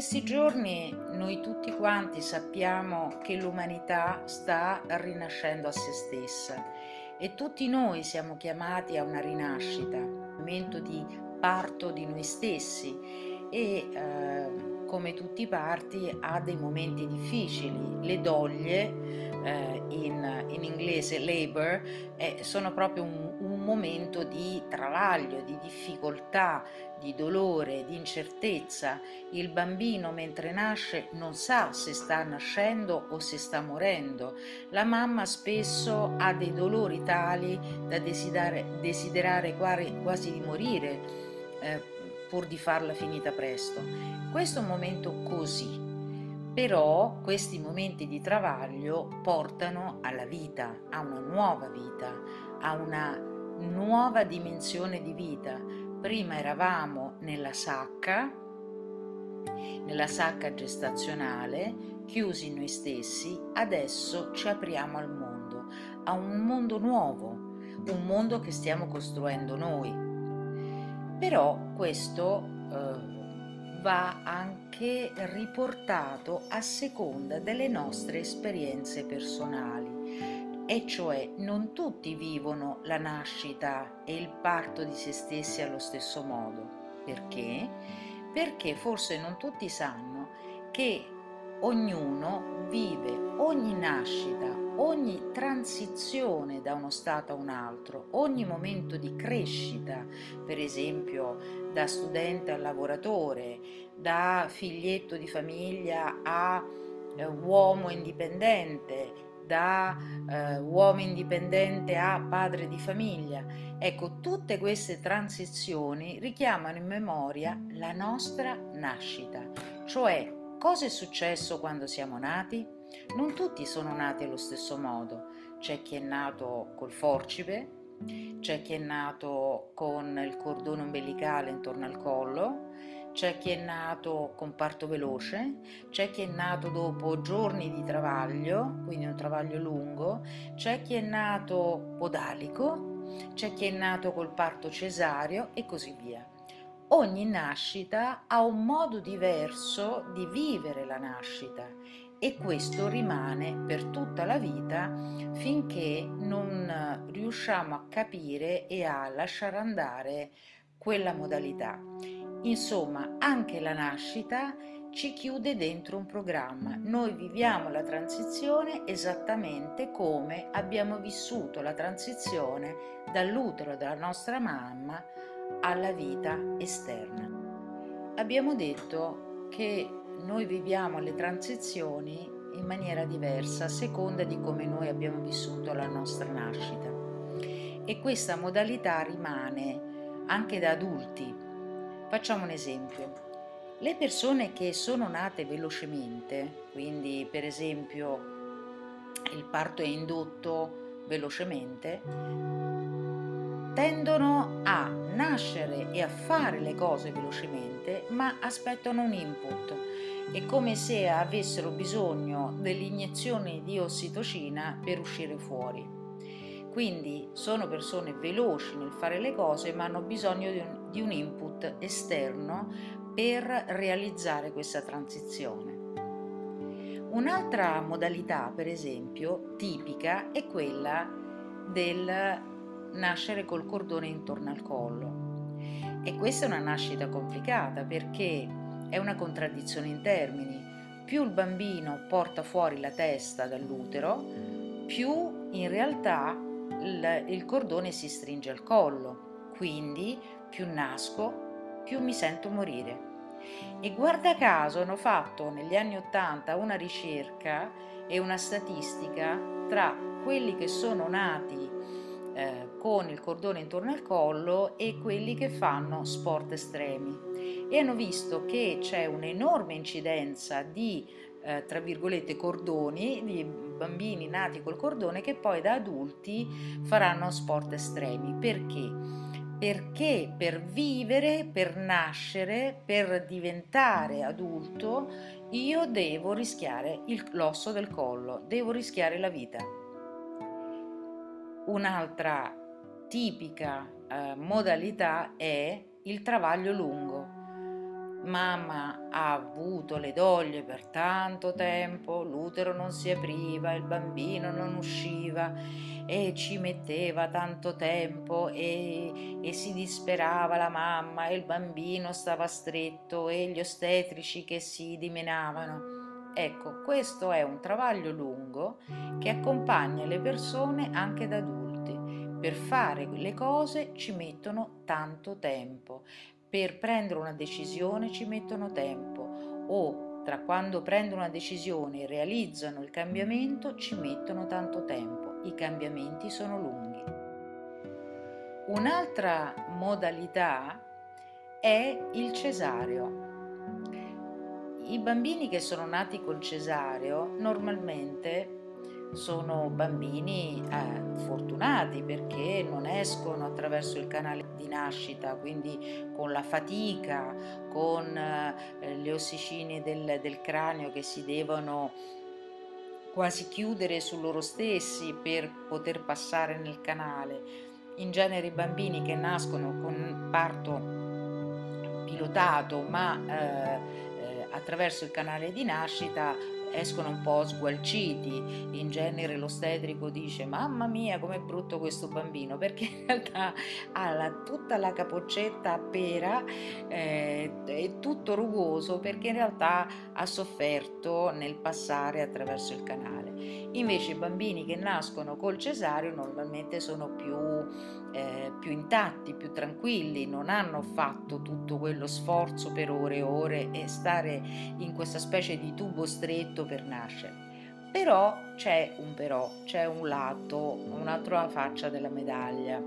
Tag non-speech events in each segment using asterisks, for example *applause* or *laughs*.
questi giorni noi tutti quanti sappiamo che l'umanità sta rinascendo a se stessa e tutti noi siamo chiamati a una rinascita, un momento di parto di noi stessi e eh, come tutti i parti ha dei momenti difficili, le doglie eh, in, in, inglese labor, eh, sono proprio un, un momento di travaglio, di difficoltà, di dolore, di incertezza. Il bambino mentre nasce non sa se sta nascendo o se sta morendo. La mamma spesso ha dei dolori tali da desiderare, quasi di morire eh, pur di farla finita presto. Questo è un momento così però questi momenti di travaglio portano alla vita, a una nuova vita, a una nuova dimensione di vita. Prima eravamo nella sacca, nella sacca gestazionale, chiusi noi stessi, adesso ci apriamo al mondo, a un mondo nuovo, un mondo che stiamo costruendo noi. Però questo eh, va anche riportato a seconda delle nostre esperienze personali e cioè non tutti vivono la nascita e il parto di se stessi allo stesso modo. Perché? Perché forse non tutti sanno che ognuno vive ogni nascita, ogni transizione da uno stato a un altro, ogni momento di crescita, per esempio da studente a lavoratore, da figlietto di famiglia a eh, uomo indipendente, da eh, uomo indipendente a padre di famiglia. Ecco, tutte queste transizioni richiamano in memoria la nostra nascita, cioè cosa è successo quando siamo nati? Non tutti sono nati allo stesso modo, c'è chi è nato col forcipe, c'è chi è nato con il cordone ombelicale intorno al collo, c'è chi è nato con parto veloce, c'è chi è nato dopo giorni di travaglio, quindi un travaglio lungo, c'è chi è nato podalico, c'è chi è nato col parto cesareo e così via. Ogni nascita ha un modo diverso di vivere la nascita e questo rimane per tutta la vita finché non riusciamo a capire e a lasciare andare quella modalità. Insomma, anche la nascita ci chiude dentro un programma. Noi viviamo la transizione esattamente come abbiamo vissuto la transizione dall'utero della nostra mamma alla vita esterna. Abbiamo detto che noi viviamo le transizioni in maniera diversa a seconda di come noi abbiamo vissuto la nostra nascita. E questa modalità rimane anche da adulti. Facciamo un esempio. Le persone che sono nate velocemente, quindi per esempio il parto è indotto velocemente, tendono a nascere e a fare le cose velocemente, ma aspettano un input è come se avessero bisogno dell'iniezione di ossitocina per uscire fuori. Quindi sono persone veloci nel fare le cose ma hanno bisogno di un, di un input esterno per realizzare questa transizione. Un'altra modalità, per esempio, tipica è quella del nascere col cordone intorno al collo. E questa è una nascita complicata perché è una contraddizione in termini. Più il bambino porta fuori la testa dall'utero, più in realtà il, cordone si stringe al collo. Quindi più nasco, più mi sento morire. E guarda caso hanno fatto negli anni Ottanta una ricerca e una statistica tra quelli che sono nati eh, con il cordone intorno al collo e quelli che fanno sport estremi e hanno visto che c'è un'enorme incidenza di eh, tra virgolette cordoni di bambini nati col cordone che poi da adulti faranno sport estremi perché? Perché per vivere, per nascere, per diventare adulto, io devo rischiare il, l'osso del collo, devo rischiare la vita. Un'altra tipica eh, modalità è il travaglio lungo Mamma ha avuto le doglie per tanto tempo, l'utero non si apriva, il bambino non usciva e ci metteva tanto tempo e, e si disperava la mamma e il bambino stava stretto e gli ostetrici che si dimenavano. Ecco, questo è un travaglio lungo che accompagna le persone anche da adulti. Per fare le cose ci mettono tanto tempo, per prendere una decisione ci mettono tempo o tra quando prendono una decisione e realizzano il cambiamento ci mettono tanto tempo. I cambiamenti sono lunghi. Un'altra modalità è il cesareo. I bambini che sono nati col cesareo normalmente sono bambini eh, fortunati perché non escono attraverso il canale di nascita, quindi con la fatica, con eh, le ossicine del, del cranio che si devono quasi chiudere su loro stessi per poter passare nel canale. In genere i bambini che nascono con parto pilotato ma eh, eh, attraverso il canale di nascita escono un po' sgualciti, in genere l'ostetrico dice mamma mia com'è brutto questo bambino perché in realtà ha la, tutta la capoccetta a pera, eh, è tutto rugoso perché in realtà ha sofferto nel passare attraverso il canale. Invece i bambini che nascono col cesareo normalmente sono più, eh, più intatti, più tranquilli, non hanno fatto tutto quello sforzo per ore e ore e stare in questa specie di tubo stretto per nascere. Però c'è un però, c'è un lato, un'altra faccia della medaglia,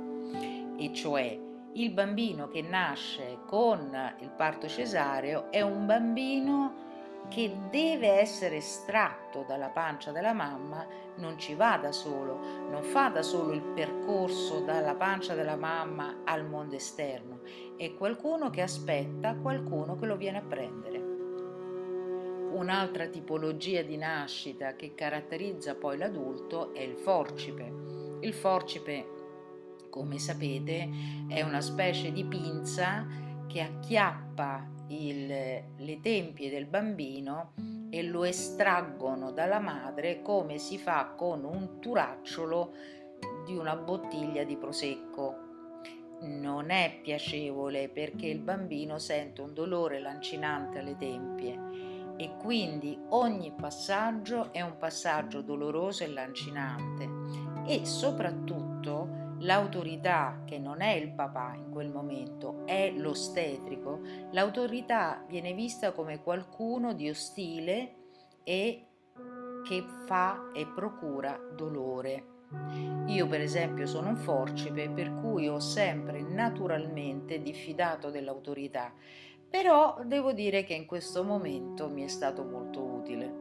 e cioè il bambino che nasce con il parto cesareo è un bambino che deve essere estratto dalla pancia della mamma non ci va da solo, non fa da solo il percorso dalla pancia della mamma al mondo esterno, è qualcuno che aspetta qualcuno che lo viene a prendere. Un'altra tipologia di nascita che caratterizza poi l'adulto è il forcipe. Il forcipe, come sapete, è una specie di pinza che acchiappa il, le tempie del bambino e lo estraggono dalla madre come si fa con un turacciolo di una bottiglia di prosecco. Non è piacevole perché il bambino sente un dolore lancinante alle tempie e quindi ogni passaggio è un passaggio doloroso e lancinante. E soprattutto l'autorità, che non è il papà in quel momento, è l'ostetrico, l'autorità viene vista come qualcuno di ostile e che fa e procura dolore. Io per esempio sono un forcipe per cui ho sempre naturalmente diffidato dell'autorità, però devo dire che in questo momento mi è stato molto utile.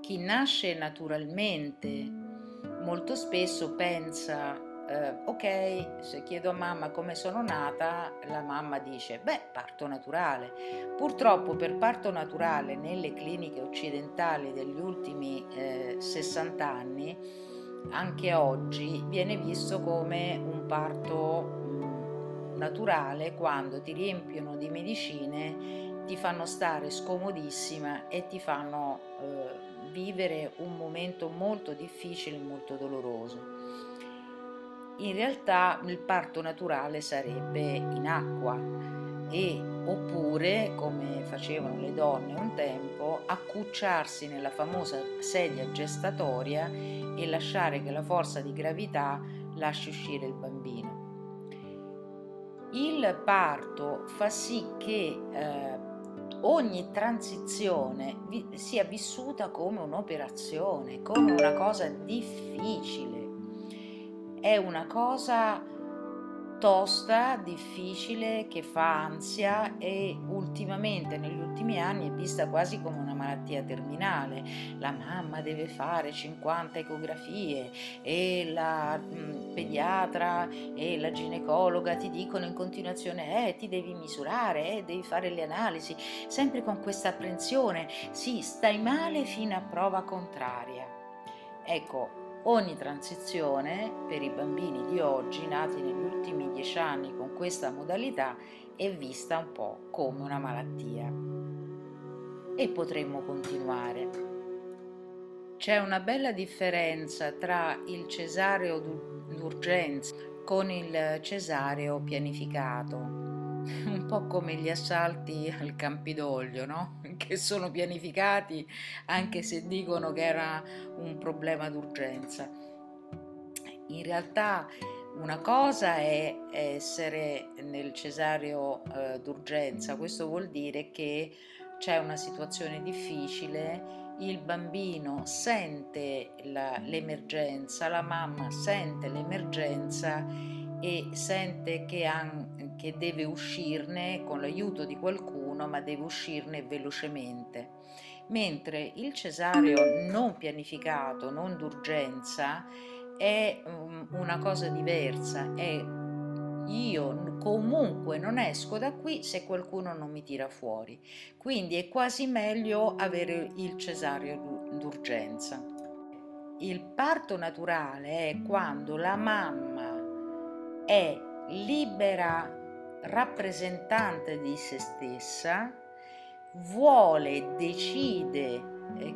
Chi nasce naturalmente molto spesso pensa, eh, ok, se chiedo a mamma come sono nata, la mamma dice, beh, parto naturale. Purtroppo per parto naturale nelle cliniche occidentali degli ultimi eh, 60 anni, anche oggi viene visto come un parto naturale quando ti riempiono di medicine, ti fanno stare scomodissima e ti fanno... Eh, vivere un momento molto difficile molto doloroso. In realtà il parto naturale sarebbe in acqua e oppure, come facevano le donne un tempo, accucciarsi nella famosa sedia gestatoria e lasciare che la forza di gravità lasci uscire il bambino. Il parto fa sì che eh, ogni transizione sia vissuta come un'operazione, come una cosa difficile. È una cosa tosta, difficile, che fa ansia e ultimamente negli ultimi anni è vista quasi come una malattia terminale. La mamma deve fare 50 ecografie e la mm, pediatra e la ginecologa ti dicono in continuazione eh, ti devi misurare, eh, devi fare le analisi, sempre con questa apprensione, sì, stai male fino a prova contraria. Ecco, Ogni transizione per i bambini di oggi nati negli ultimi dieci anni con questa modalità è vista un po' come una malattia. E potremmo continuare. C'è una bella differenza tra il cesareo d'urgenza con il cesareo pianificato un po' come gli assalti al Campidoglio, no? *laughs* che sono pianificati anche se dicono che era un problema d'urgenza. In realtà una cosa è essere nel cesareo eh, d'urgenza, questo vuol dire che c'è una situazione difficile, il bambino sente la, l'emergenza, la mamma sente l'emergenza e sente che, ha, che deve uscirne con l'aiuto di qualcuno, ma deve uscirne velocemente. Mentre il cesareo non pianificato, non d'urgenza, è um, una cosa diversa, è io comunque non esco da qui se qualcuno non mi tira fuori. Quindi è quasi meglio avere il cesareo d'urgenza. Il parto naturale è quando la mamma è libera rappresentante di se stessa, vuole, decide,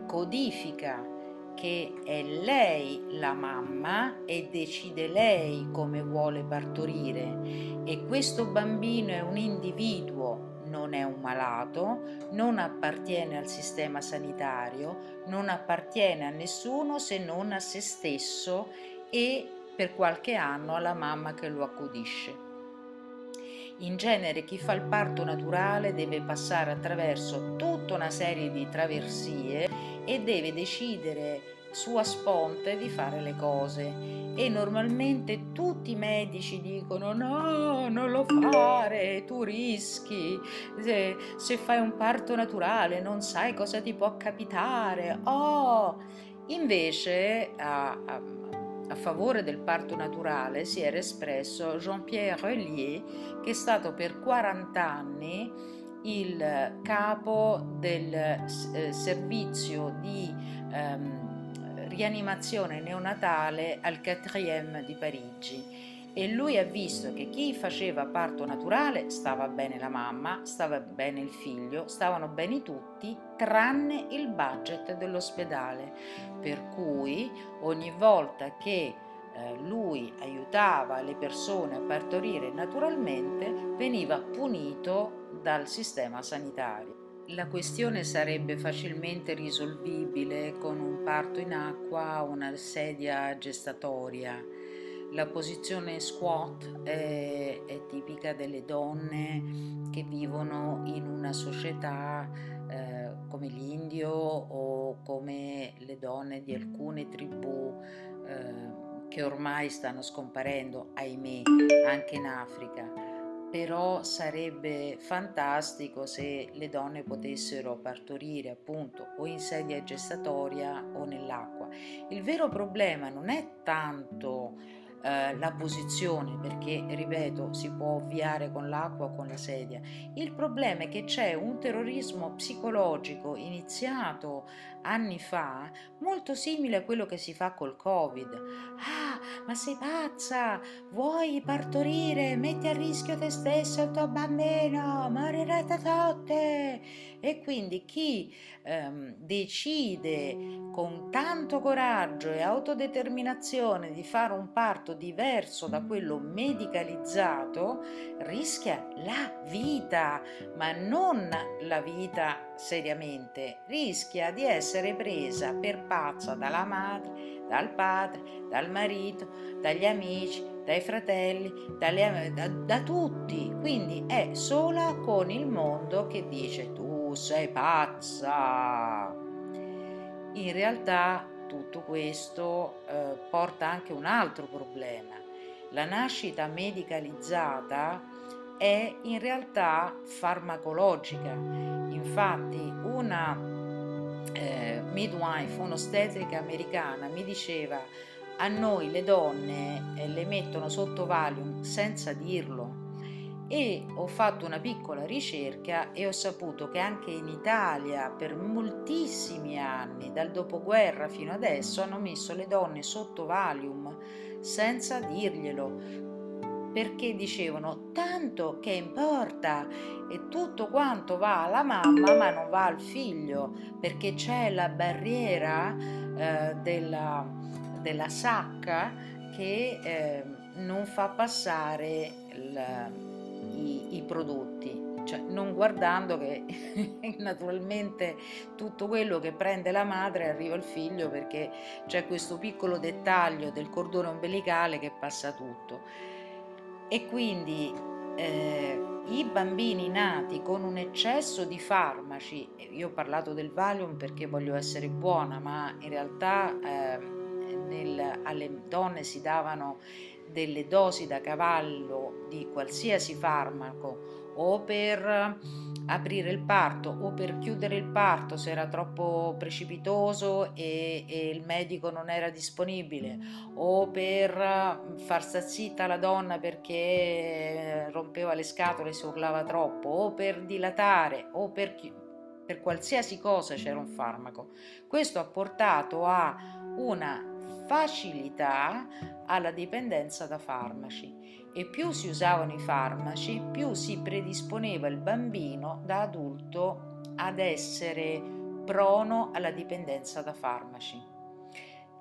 codifica che è lei la mamma e decide lei come vuole partorire. E questo bambino è un individuo, non è un malato, non appartiene al sistema sanitario, non appartiene a nessuno se non a se stesso e per qualche anno alla mamma che lo accudisce. In genere chi fa il parto naturale deve passare attraverso tutta una serie di traversie e deve decidere sua sponte di fare le cose e normalmente tutti i medici dicono no, non lo fare, tu rischi, se, se fai un parto naturale non sai cosa ti può capitare. Oh, invece a, a a favore del parto naturale si era espresso Jean-Pierre Relier, che è stato per 40 anni il capo del eh, servizio di ehm, rianimazione neonatale al 4 di Parigi e lui ha visto che chi faceva parto naturale stava bene la mamma, stava bene il figlio, stavano bene tutti, tranne il budget dell'ospedale. Per cui ogni volta che eh, lui aiutava le persone a partorire naturalmente, veniva punito dal sistema sanitario. La questione sarebbe facilmente risolvibile con un parto in acqua o una sedia gestatoria la posizione squat è, è, tipica delle donne che vivono in una società eh, come l'indio o come le donne di alcune tribù eh, che ormai stanno scomparendo, ahimè, anche in Africa. Però sarebbe fantastico se le donne potessero partorire appunto o in sedia gestatoria o nell'acqua. Il vero problema non è tanto eh, la posizione perché, ripeto, si può ovviare con l'acqua o con la sedia. Il problema è che c'è un terrorismo psicologico iniziato anni fa molto simile a quello che si fa col Covid. Ah, ma sei pazza? Vuoi partorire? Metti a rischio te stesso e il tuo bambino, morirete tutte! E quindi chi ehm, decide con tanto coraggio e autodeterminazione di fare un parto diverso da quello medicalizzato rischia la vita, ma non la vita seriamente, rischia di essere presa per pazza dalla madre, dal padre, dal marito, dagli amici, dai fratelli, dalle, da, da tutti. Quindi è sola con il mondo che dice tu sei pazza. In realtà tutto questo eh, porta anche un altro problema. La nascita medicalizzata è in realtà farmacologica. Infatti una eh, midwife, un'ostetrica americana, mi diceva a noi le donne eh, le mettono sotto Valium senza dirlo e ho fatto una piccola ricerca e ho saputo che anche in Italia per moltissimi anni, dal dopoguerra fino adesso, hanno messo le donne sotto Valium senza dirglielo perché dicevano tanto che importa e tutto quanto va alla mamma ma non va al figlio perché c'è la barriera eh, della, della, sacca che eh, non fa passare il, i, i prodotti, cioè non guardando che *laughs* naturalmente tutto quello che prende la madre arriva al figlio perché c'è questo piccolo dettaglio del cordone ombelicale che passa tutto. E quindi eh, i bambini nati con un eccesso di farmaci, io ho parlato del Valium perché voglio essere buona, ma in realtà eh, nel, alle donne si davano delle dosi da cavallo di qualsiasi farmaco o per aprire il parto o per chiudere il parto se era troppo precipitoso e, e, il medico non era disponibile o per far sta zitta la donna perché rompeva le scatole e si urlava troppo o per dilatare o per, per qualsiasi cosa c'era un farmaco. Questo ha portato a una facilità alla dipendenza da farmaci e più si usavano i farmaci, più si predisponeva il bambino da adulto ad essere prono alla dipendenza da farmaci.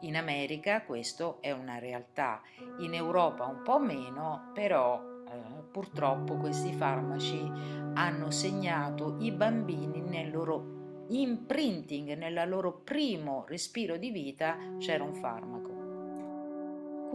In America questo è una realtà, in Europa un po' meno, però eh, purtroppo questi farmaci hanno segnato i bambini nel loro imprinting nel loro primo respiro di vita c'era un farmaco.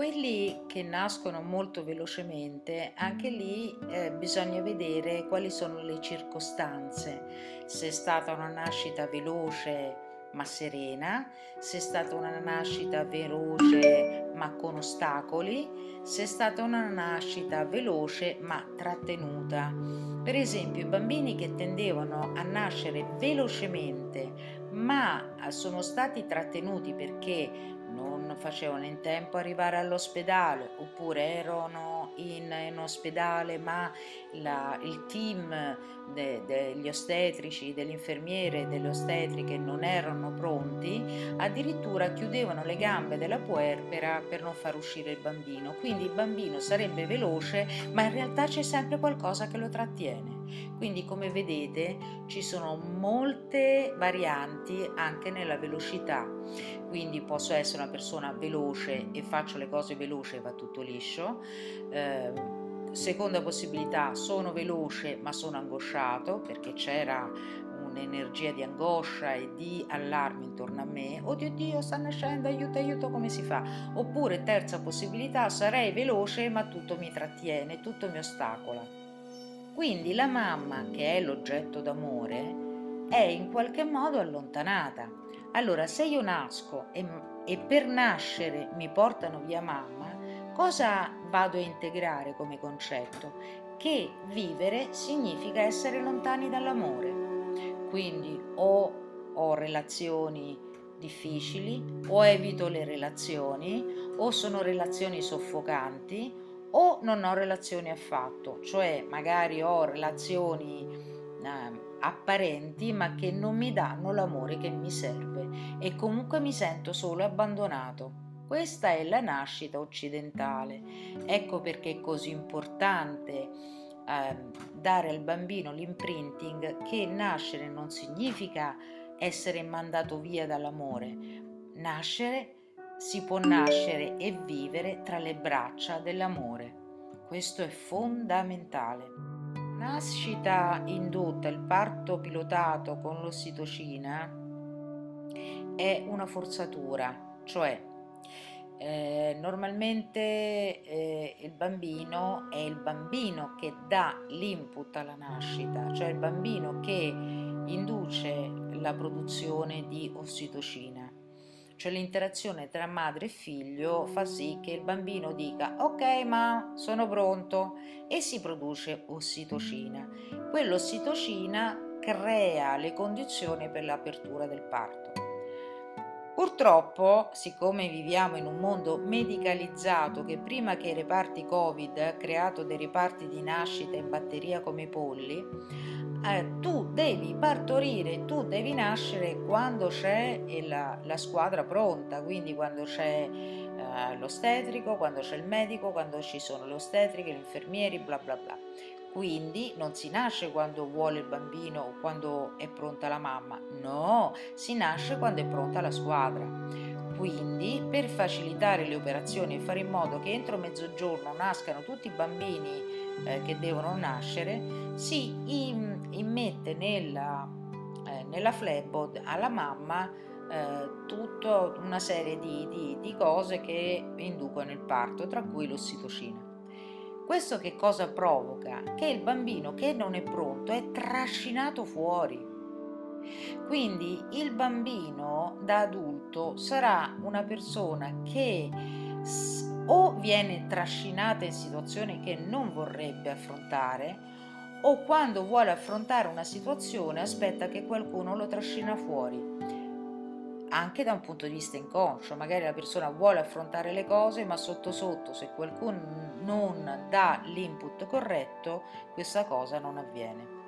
Quelli che nascono molto velocemente, anche lì eh, bisogna vedere quali sono le circostanze, se è stata una nascita veloce ma serena, se è stata una nascita veloce ma con ostacoli, se è stata una nascita veloce ma trattenuta. Per esempio i bambini che tendevano a nascere velocemente ma sono stati trattenuti perché non facevano in tempo arrivare all'ospedale oppure erano in, in ospedale ma la, il team de, degli ostetrici, delle infermiere e delle ostetriche non erano pronti, addirittura chiudevano le gambe della puerpera per non far uscire il bambino. Quindi il bambino sarebbe veloce, ma in realtà c'è sempre qualcosa che lo trattiene. Quindi come vedete ci sono molte varianti anche nella velocità. Quindi posso essere una persona veloce e faccio le cose veloci e va tutto liscio. Eh, Seconda possibilità, sono veloce ma sono angosciato perché c'era un'energia di angoscia e di allarme intorno a me. Oddio Dio, sta nascendo, aiuto, aiuto, come si fa? Oppure terza possibilità, sarei veloce ma tutto mi trattiene, tutto mi ostacola. Quindi la mamma, che è l'oggetto d'amore, è in qualche modo allontanata. Allora, se io nasco e, e per nascere mi portano via mamma, Cosa vado a integrare come concetto? Che vivere significa essere lontani dall'amore. Quindi o ho relazioni difficili o evito le relazioni o sono relazioni soffocanti o non ho relazioni affatto, cioè magari ho relazioni eh, apparenti ma che non mi danno l'amore che mi serve e comunque mi sento solo abbandonato. Questa è la nascita occidentale. Ecco perché è così importante eh, dare al bambino l'imprinting che nascere non significa essere mandato via dall'amore. Nascere si può nascere e vivere tra le braccia dell'amore. Questo è fondamentale. Nascita indotta, il parto pilotato con l'ossitocina è una forzatura, cioè eh, normalmente eh, il bambino è il bambino che dà l'input alla nascita, cioè il bambino che induce la produzione di ossitocina. Cioè l'interazione tra madre e figlio fa sì che il bambino dica ok ma sono pronto e si produce ossitocina. Quell'ossitocina crea le condizioni per l'apertura del parto. Purtroppo, siccome viviamo in un mondo medicalizzato che prima che i reparti Covid ha creato dei reparti di nascita in batteria come i polli, eh, tu devi partorire, tu devi nascere quando c'è la, la squadra pronta, quindi quando c'è eh, l'ostetrico, quando c'è il medico, quando ci sono le ostetriche, gli infermieri, bla bla bla. Quindi non si nasce quando vuole il bambino o quando è pronta la mamma, no, si nasce quando è pronta la squadra. Quindi per facilitare le operazioni e fare in modo che entro mezzogiorno nascano tutti i bambini eh, che devono nascere, si immette nella, eh, nella flebod alla mamma eh, tutta una serie di, di, di cose che inducono il parto, tra cui l'ossitocina. Questo che cosa provoca? Che il bambino che non è pronto è trascinato fuori. Quindi il bambino da adulto sarà una persona che o viene trascinata in situazioni che non vorrebbe affrontare o quando vuole affrontare una situazione aspetta che qualcuno lo trascina fuori anche da un punto di vista inconscio, magari la persona vuole affrontare le cose, ma sotto sotto se qualcuno non dà l'input corretto, questa cosa non avviene.